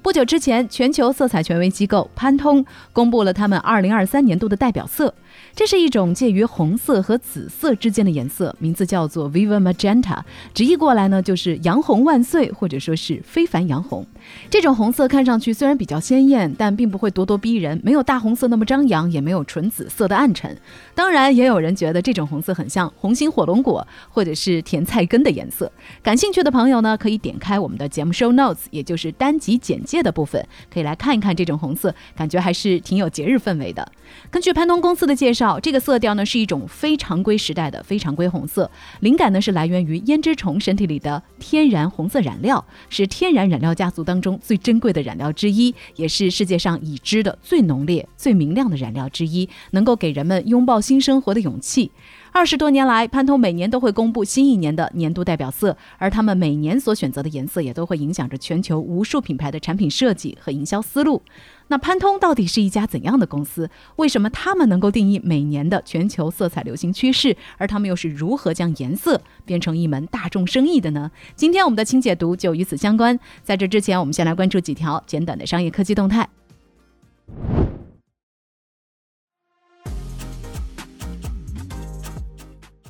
不久之前，全球色彩权威机构潘通公布了他们二零二三年度的代表色。这是一种介于红色和紫色之间的颜色，名字叫做 Viva Magenta，直译过来呢就是“洋红万岁”或者说是“非凡洋红”。这种红色看上去虽然比较鲜艳，但并不会咄咄逼人，没有大红色那么张扬，也没有纯紫色的暗沉。当然，也有人觉得这种红色很像红心火龙果或者是甜菜根的颜色。感兴趣的朋友呢，可以点开我们的节目 Show Notes，也就是单集简介的部分，可以来看一看这种红色，感觉还是挺有节日氛围的。根据潘通公司的介绍。这个色调呢是一种非常规时代的非常规红色，灵感呢是来源于胭脂虫身体里的天然红色染料，是天然染料家族当中最珍贵的染料之一，也是世界上已知的最浓烈、最明亮的染料之一，能够给人们拥抱新生活的勇气。二十多年来，潘通每年都会公布新一年的年度代表色，而他们每年所选择的颜色也都会影响着全球无数品牌的产品设计和营销思路。那潘通到底是一家怎样的公司？为什么他们能够定义每年的全球色彩流行趋势？而他们又是如何将颜色变成一门大众生意的呢？今天我们的轻解读就与此相关。在这之前，我们先来关注几条简短的商业科技动态。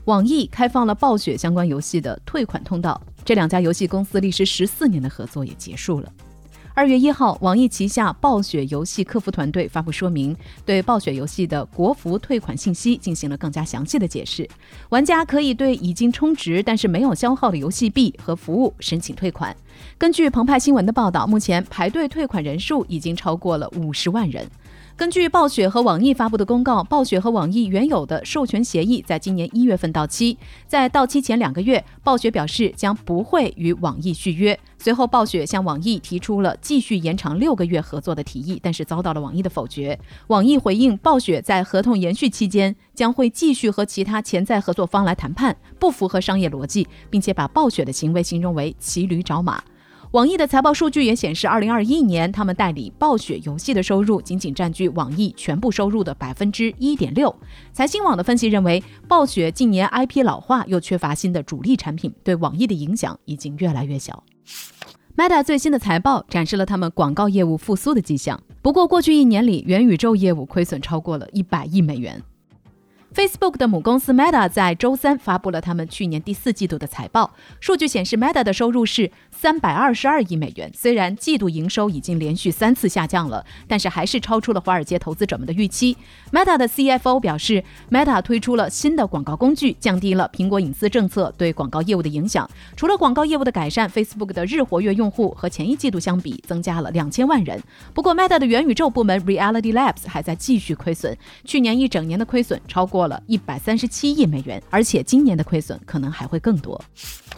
网易开放了暴雪相关游戏的退款通道，这两家游戏公司历时十四年的合作也结束了。二月一号，网易旗下暴雪游戏客服团队发布说明，对暴雪游戏的国服退款信息进行了更加详细的解释。玩家可以对已经充值但是没有消耗的游戏币和服务申请退款。根据澎湃新闻的报道，目前排队退款人数已经超过了五十万人。根据暴雪和网易发布的公告，暴雪和网易原有的授权协议在今年一月份到期。在到期前两个月，暴雪表示将不会与网易续约。随后，暴雪向网易提出了继续延长六个月合作的提议，但是遭到了网易的否决。网易回应，暴雪在合同延续期间将会继续和其他潜在合作方来谈判，不符合商业逻辑，并且把暴雪的行为形容为骑驴找马。网易的财报数据也显示，二零二一年他们代理暴雪游戏的收入仅仅占据网易全部收入的百分之一点六。财新网的分析认为，暴雪近年 IP 老化又缺乏新的主力产品，对网易的影响已经越来越小。Meta 最新的财报展示了他们广告业务复苏的迹象，不过过去一年里，元宇宙业务亏损超过了一百亿美元。Facebook 的母公司 Meta 在周三发布了他们去年第四季度的财报。数据显示，Meta 的收入是三百二十二亿美元。虽然季度营收已经连续三次下降了，但是还是超出了华尔街投资者们的预期。Meta 的 CFO 表示，Meta 推出了新的广告工具，降低了苹果隐私政策对广告业务的影响。除了广告业务的改善，Facebook 的日活跃用户和前一季度相比增加了两千万人。不过，Meta 的元宇宙部门 Reality Labs 还在继续亏损，去年一整年的亏损超过。过了一百三十七亿美元，而且今年的亏损可能还会更多。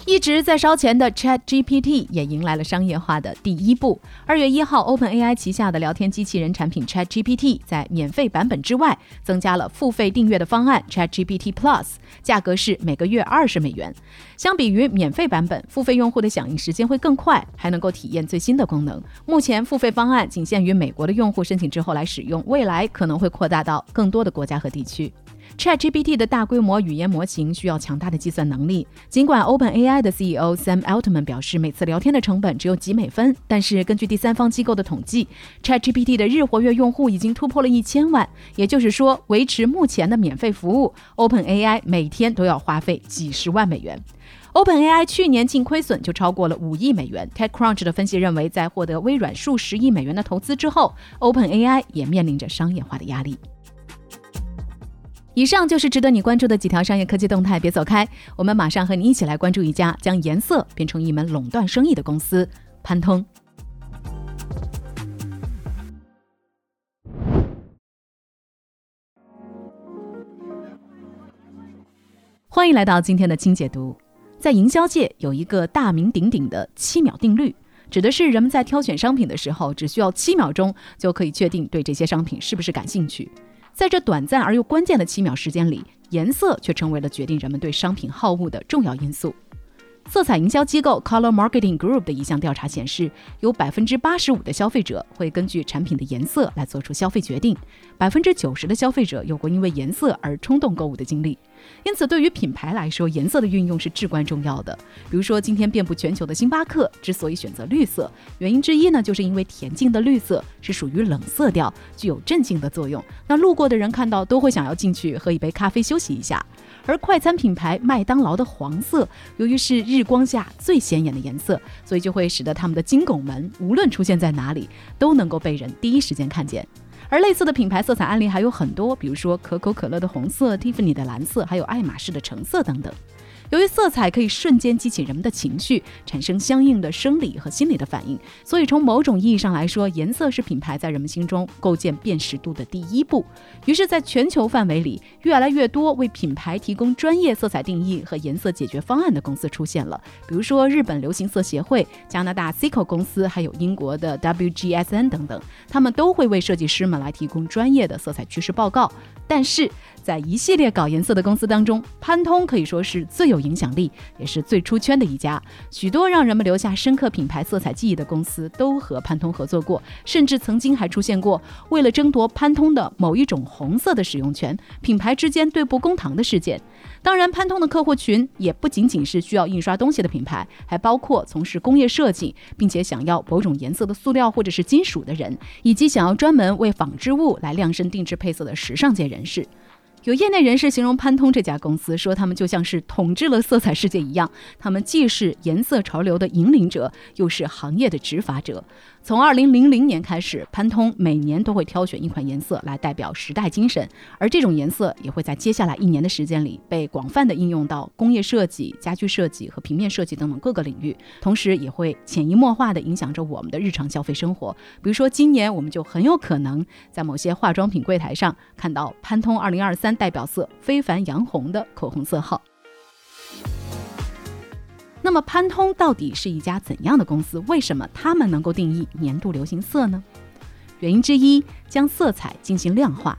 一直在烧钱的 Chat GPT 也迎来了商业化的第一步。二月一号，OpenAI 旗下的聊天机器人产品 Chat GPT 在免费版本之外，增加了付费订阅的方案 Chat GPT Plus，价格是每个月二十美元。相比于免费版本，付费用户的响应时间会更快，还能够体验最新的功能。目前付费方案仅限于美国的用户申请之后来使用，未来可能会扩大到更多的国家和地区。ChatGPT 的大规模语言模型需要强大的计算能力。尽管 OpenAI 的 CEO Sam Altman 表示每次聊天的成本只有几美分，但是根据第三方机构的统计，ChatGPT 的日活跃用户已经突破了一千万。也就是说，维持目前的免费服务，OpenAI 每天都要花费几十万美元。OpenAI 去年净亏损就超过了五亿美元。TechCrunch 的分析认为，在获得微软数十亿美元的投资之后，OpenAI 也面临着商业化的压力。以上就是值得你关注的几条商业科技动态，别走开，我们马上和你一起来关注一家将颜色变成一门垄断生意的公司——潘通。欢迎来到今天的轻解读。在营销界有一个大名鼎鼎的七秒定律，指的是人们在挑选商品的时候，只需要七秒钟就可以确定对这些商品是不是感兴趣。在这短暂而又关键的七秒时间里，颜色却成为了决定人们对商品好物的重要因素。色彩营销机构 Color Marketing Group 的一项调查显示，有百分之八十五的消费者会根据产品的颜色来做出消费决定，百分之九十的消费者有过因为颜色而冲动购物的经历。因此，对于品牌来说，颜色的运用是至关重要的。比如说，今天遍布全球的星巴克之所以选择绿色，原因之一呢，就是因为恬静的绿色是属于冷色调，具有镇静的作用。那路过的人看到都会想要进去喝一杯咖啡休息一下。而快餐品牌麦当劳的黄色，由于是日光下最显眼的颜色，所以就会使得他们的金拱门无论出现在哪里，都能够被人第一时间看见。而类似的品牌色彩案例还有很多，比如说可口可乐的红色、蒂芙尼的蓝色，还有爱马仕的橙色等等。由于色彩可以瞬间激起人们的情绪，产生相应的生理和心理的反应，所以从某种意义上来说，颜色是品牌在人们心中构建辨识度的第一步。于是，在全球范围里，越来越多为品牌提供专业色彩定义和颜色解决方案的公司出现了，比如说日本流行色协会、加拿大 CICO 公司，还有英国的 WGSN 等等，他们都会为设计师们来提供专业的色彩趋势报告。但是在一系列搞颜色的公司当中，潘通可以说是最有影响力，也是最出圈的一家。许多让人们留下深刻品牌色彩记忆的公司都和潘通合作过，甚至曾经还出现过为了争夺潘通的某一种红色的使用权，品牌之间对簿公堂的事件。当然，潘通的客户群也不仅仅是需要印刷东西的品牌，还包括从事工业设计，并且想要某种颜色的塑料或者是金属的人，以及想要专门为纺织物来量身定制配色的时尚界人。士，有业内人士形容潘通这家公司说，他们就像是统治了色彩世界一样，他们既是颜色潮流的引领者，又是行业的执法者。从二零零零年开始，潘通每年都会挑选一款颜色来代表时代精神，而这种颜色也会在接下来一年的时间里被广泛的应用到工业设计、家居设计和平面设计等等各个领域，同时也会潜移默化地影响着我们的日常消费生活。比如说，今年我们就很有可能在某些化妆品柜台上看到潘通二零二三代表色非凡洋红的口红色号。那么潘通到底是一家怎样的公司？为什么他们能够定义年度流行色呢？原因之一，将色彩进行量化。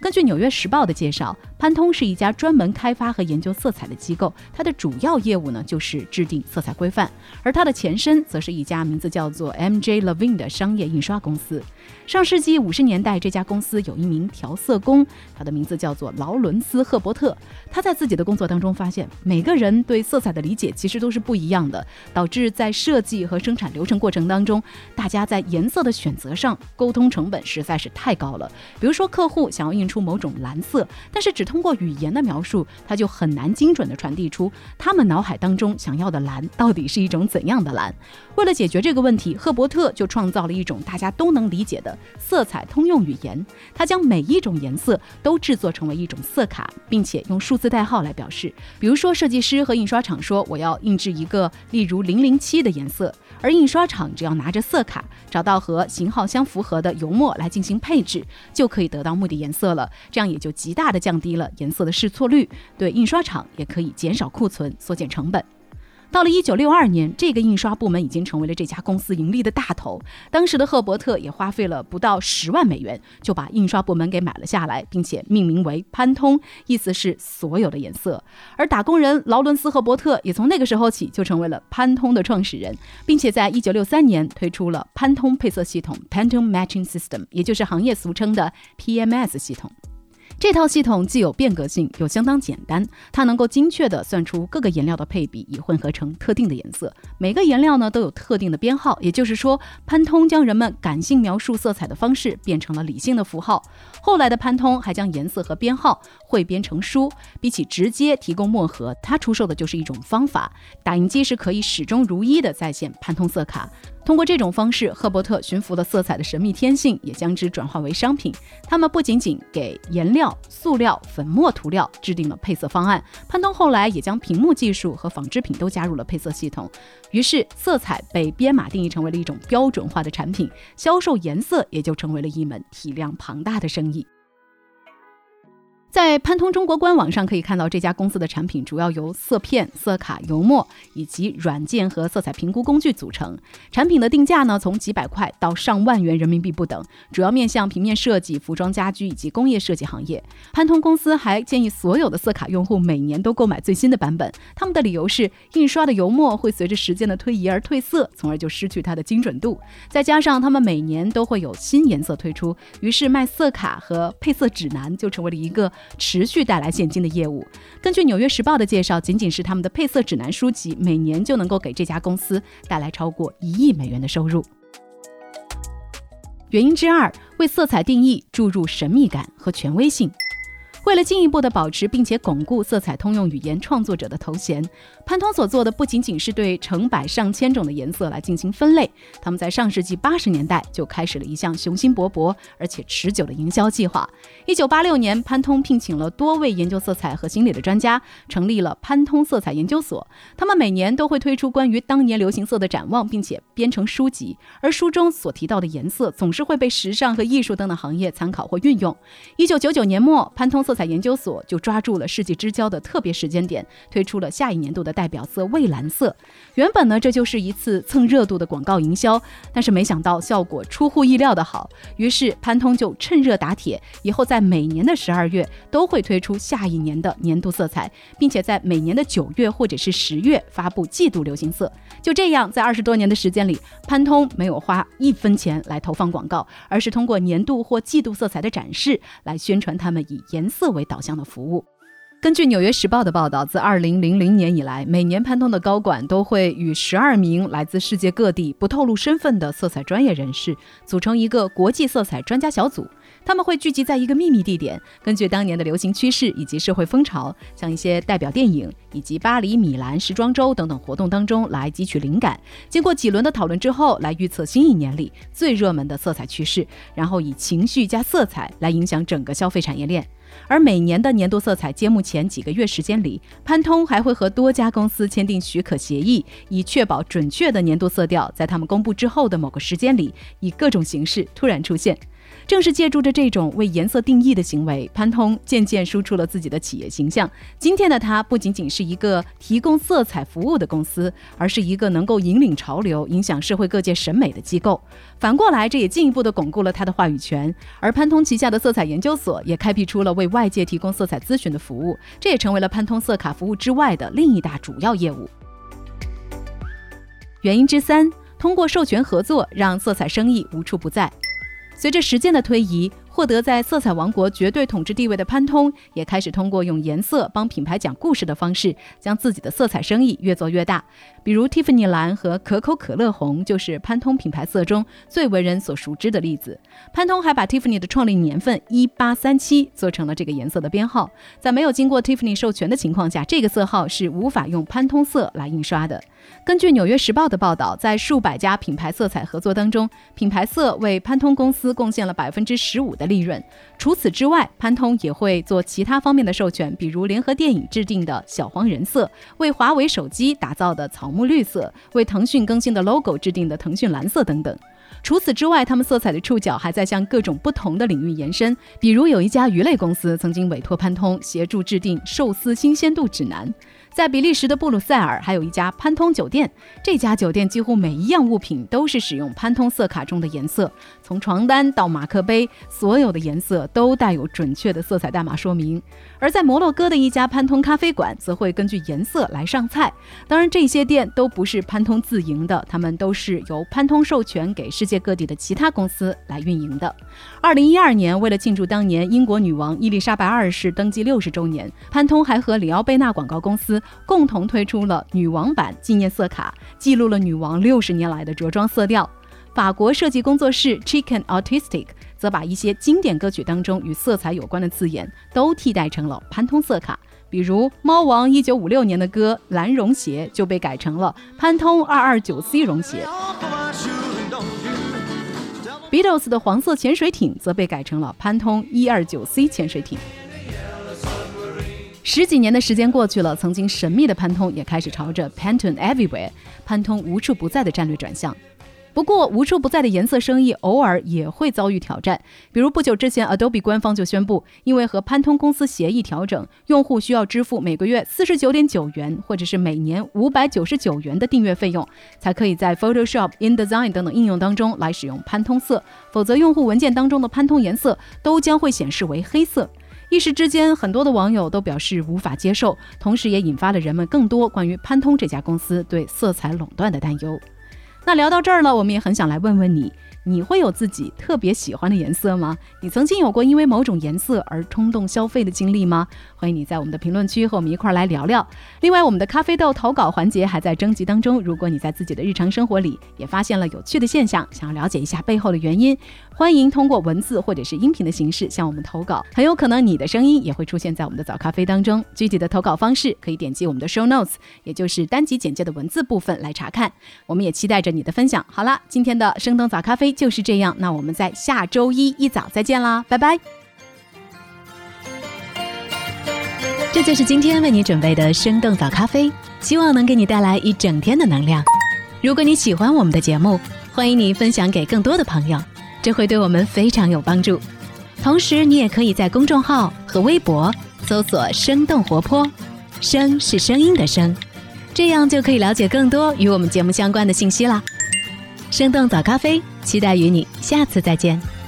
根据《纽约时报》的介绍。潘通是一家专门开发和研究色彩的机构，它的主要业务呢就是制定色彩规范，而它的前身则是一家名字叫做 M.J. Levine 的商业印刷公司。上世纪五十年代，这家公司有一名调色工，他的名字叫做劳伦斯·赫伯特。他在自己的工作当中发现，每个人对色彩的理解其实都是不一样的，导致在设计和生产流程过程当中，大家在颜色的选择上沟通成本实在是太高了。比如说，客户想要印出某种蓝色，但是只通过语言的描述，他就很难精准地传递出他们脑海当中想要的蓝到底是一种怎样的蓝。为了解决这个问题，赫伯特就创造了一种大家都能理解的色彩通用语言。他将每一种颜色都制作成为一种色卡，并且用数字代号来表示。比如说，设计师和印刷厂说我要印制一个例如零零七的颜色，而印刷厂只要拿着色卡，找到和型号相符合的油墨来进行配置，就可以得到目的颜色了。这样也就极大的降低了。颜色的试错率对印刷厂也可以减少库存、缩减成本。到了一九六二年，这个印刷部门已经成为了这家公司盈利的大头。当时的赫伯特也花费了不到十万美元，就把印刷部门给买了下来，并且命名为潘通，意思是所有的颜色。而打工人劳伦斯·赫伯特也从那个时候起就成为了潘通的创始人，并且在一九六三年推出了潘通配色系统 （Pantone Matching System），也就是行业俗称的 PMS 系统。这套系统既有变革性，又相当简单。它能够精确地算出各个颜料的配比，以混合成特定的颜色。每个颜料呢都有特定的编号，也就是说，潘通将人们感性描述色彩的方式变成了理性的符号。后来的潘通还将颜色和编号汇编成书。比起直接提供墨盒，它出售的就是一种方法。打印机是可以始终如一地再现潘通色卡。通过这种方式，赫伯特驯服了色彩的神秘天性，也将之转化为商品。他们不仅仅给颜料、塑料、粉末涂料制定了配色方案，潘通后来也将屏幕技术和纺织品都加入了配色系统。于是，色彩被编码定义成为了一种标准化的产品，销售颜色也就成为了一门体量庞大的生意。在潘通中国官网上可以看到，这家公司的产品主要由色片、色卡、油墨以及软件和色彩评估工具组成。产品的定价呢，从几百块到上万元人民币不等，主要面向平面设计、服装家居以及工业设计行业。潘通公司还建议所有的色卡用户每年都购买最新的版本。他们的理由是，印刷的油墨会随着时间的推移而褪色，从而就失去它的精准度。再加上他们每年都会有新颜色推出，于是卖色卡和配色指南就成为了一个。持续带来现金的业务。根据《纽约时报》的介绍，仅仅是他们的配色指南书籍，每年就能够给这家公司带来超过一亿美元的收入。原因之二，为色彩定义注入神秘感和权威性。为了进一步的保持并且巩固色彩通用语言创作者的头衔，潘通所做的不仅仅是对成百上千种的颜色来进行分类，他们在上世纪八十年代就开始了一项雄心勃勃而且持久的营销计划。一九八六年，潘通聘请了多位研究色彩和心理的专家，成立了潘通色彩研究所。他们每年都会推出关于当年流行色的展望，并且编成书籍，而书中所提到的颜色总是会被时尚和艺术等等行业参考或运用。一九九九年末，潘通色彩研究所就抓住了世纪之交的特别时间点，推出了下一年度的代表色蔚蓝色。原本呢，这就是一次蹭热度的广告营销，但是没想到效果出乎意料的好。于是潘通就趁热打铁，以后在每年的十二月都会推出下一年的年度色彩，并且在每年的九月或者是十月发布季度流行色。就这样，在二十多年的时间里，潘通没有花一分钱来投放广告，而是通过年度或季度色彩的展示来宣传他们以颜色。色为导向的服务。根据《纽约时报》的报道，自2000年以来，每年潘通的高管都会与12名来自世界各地、不透露身份的色彩专业人士组成一个国际色彩专家小组。他们会聚集在一个秘密地点，根据当年的流行趋势以及社会风潮，像一些代表电影以及巴黎、米兰时装周等等活动当中来汲取灵感。经过几轮的讨论之后，来预测新一年里最热门的色彩趋势，然后以情绪加色彩来影响整个消费产业链。而每年的年度色彩揭幕前几个月时间里，潘通还会和多家公司签订许可协议，以确保准确的年度色调在他们公布之后的某个时间里，以各种形式突然出现。正是借助着这种为颜色定义的行为，潘通渐渐输出了自己的企业形象。今天的它不仅仅是一个提供色彩服务的公司，而是一个能够引领潮流、影响社会各界审美的机构。反过来，这也进一步的巩固了他的话语权。而潘通旗下的色彩研究所也开辟出了为外界提供色彩咨询的服务，这也成为了潘通色卡服务之外的另一大主要业务。原因之三，通过授权合作，让色彩生意无处不在。随着时间的推移。获得在色彩王国绝对统治地位的潘通，也开始通过用颜色帮品牌讲故事的方式，将自己的色彩生意越做越大。比如蒂芙尼蓝和可口可乐红，就是潘通品牌色中最为人所熟知的例子。潘通还把蒂芙尼的创立年份一八三七做成了这个颜色的编号。在没有经过蒂芙尼授权的情况下，这个色号是无法用潘通色来印刷的。根据《纽约时报》的报道，在数百家品牌色彩合作当中，品牌色为潘通公司贡献了百分之十五。的利润。除此之外，潘通也会做其他方面的授权，比如联合电影制定的小黄人色，为华为手机打造的草木绿色，为腾讯更新的 logo 制定的腾讯蓝色等等。除此之外，他们色彩的触角还在向各种不同的领域延伸，比如有一家鱼类公司曾经委托潘通协助制定寿司新鲜度指南。在比利时的布鲁塞尔，还有一家潘通酒店。这家酒店几乎每一样物品都是使用潘通色卡中的颜色，从床单到马克杯，所有的颜色都带有准确的色彩代码说明。而在摩洛哥的一家潘通咖啡馆，则会根据颜色来上菜。当然，这些店都不是潘通自营的，他们都是由潘通授权给世界各地的其他公司来运营的。二零一二年，为了庆祝当年英国女王伊丽莎白二世登基六十周年，潘通还和里奥贝纳广告公司共同推出了女王版纪念色卡，记录了女王六十年来的着装色调。法国设计工作室 Chicken Artistic。则把一些经典歌曲当中与色彩有关的字眼都替代成了潘通色卡，比如猫王一九五六年的歌《蓝绒鞋》就被改成了潘通二二九 C 绒鞋，Beatles 的黄色潜水艇则被改成了潘通一二九 C 潜水艇。十几年的时间过去了，曾经神秘的潘通也开始朝着 Pantone Everywhere 潘通无处不在的战略转向。不过，无处不在的颜色生意偶尔也会遭遇挑战。比如不久之前，Adobe 官方就宣布，因为和潘通公司协议调整，用户需要支付每个月四十九点九元，或者是每年五百九十九元的订阅费用，才可以在 Photoshop、InDesign 等等应用当中来使用潘通色。否则，用户文件当中的潘通颜色都将会显示为黑色。一时之间，很多的网友都表示无法接受，同时也引发了人们更多关于潘通这家公司对色彩垄断的担忧。那聊到这儿呢，我们也很想来问问你。你会有自己特别喜欢的颜色吗？你曾经有过因为某种颜色而冲动消费的经历吗？欢迎你在我们的评论区和我们一块儿来聊聊。另外，我们的咖啡豆投稿环节还在征集当中。如果你在自己的日常生活里也发现了有趣的现象，想要了解一下背后的原因，欢迎通过文字或者是音频的形式向我们投稿。很有可能你的声音也会出现在我们的早咖啡当中。具体的投稿方式可以点击我们的 show notes，也就是单集简介的文字部分来查看。我们也期待着你的分享。好了，今天的生动早咖啡。就是这样，那我们在下周一一早再见啦，拜拜。这就是今天为你准备的生动早咖啡，希望能给你带来一整天的能量。如果你喜欢我们的节目，欢迎你分享给更多的朋友，这会对我们非常有帮助。同时，你也可以在公众号和微博搜索“生动活泼”，声是声音的声，这样就可以了解更多与我们节目相关的信息啦。生动早咖啡，期待与你下次再见。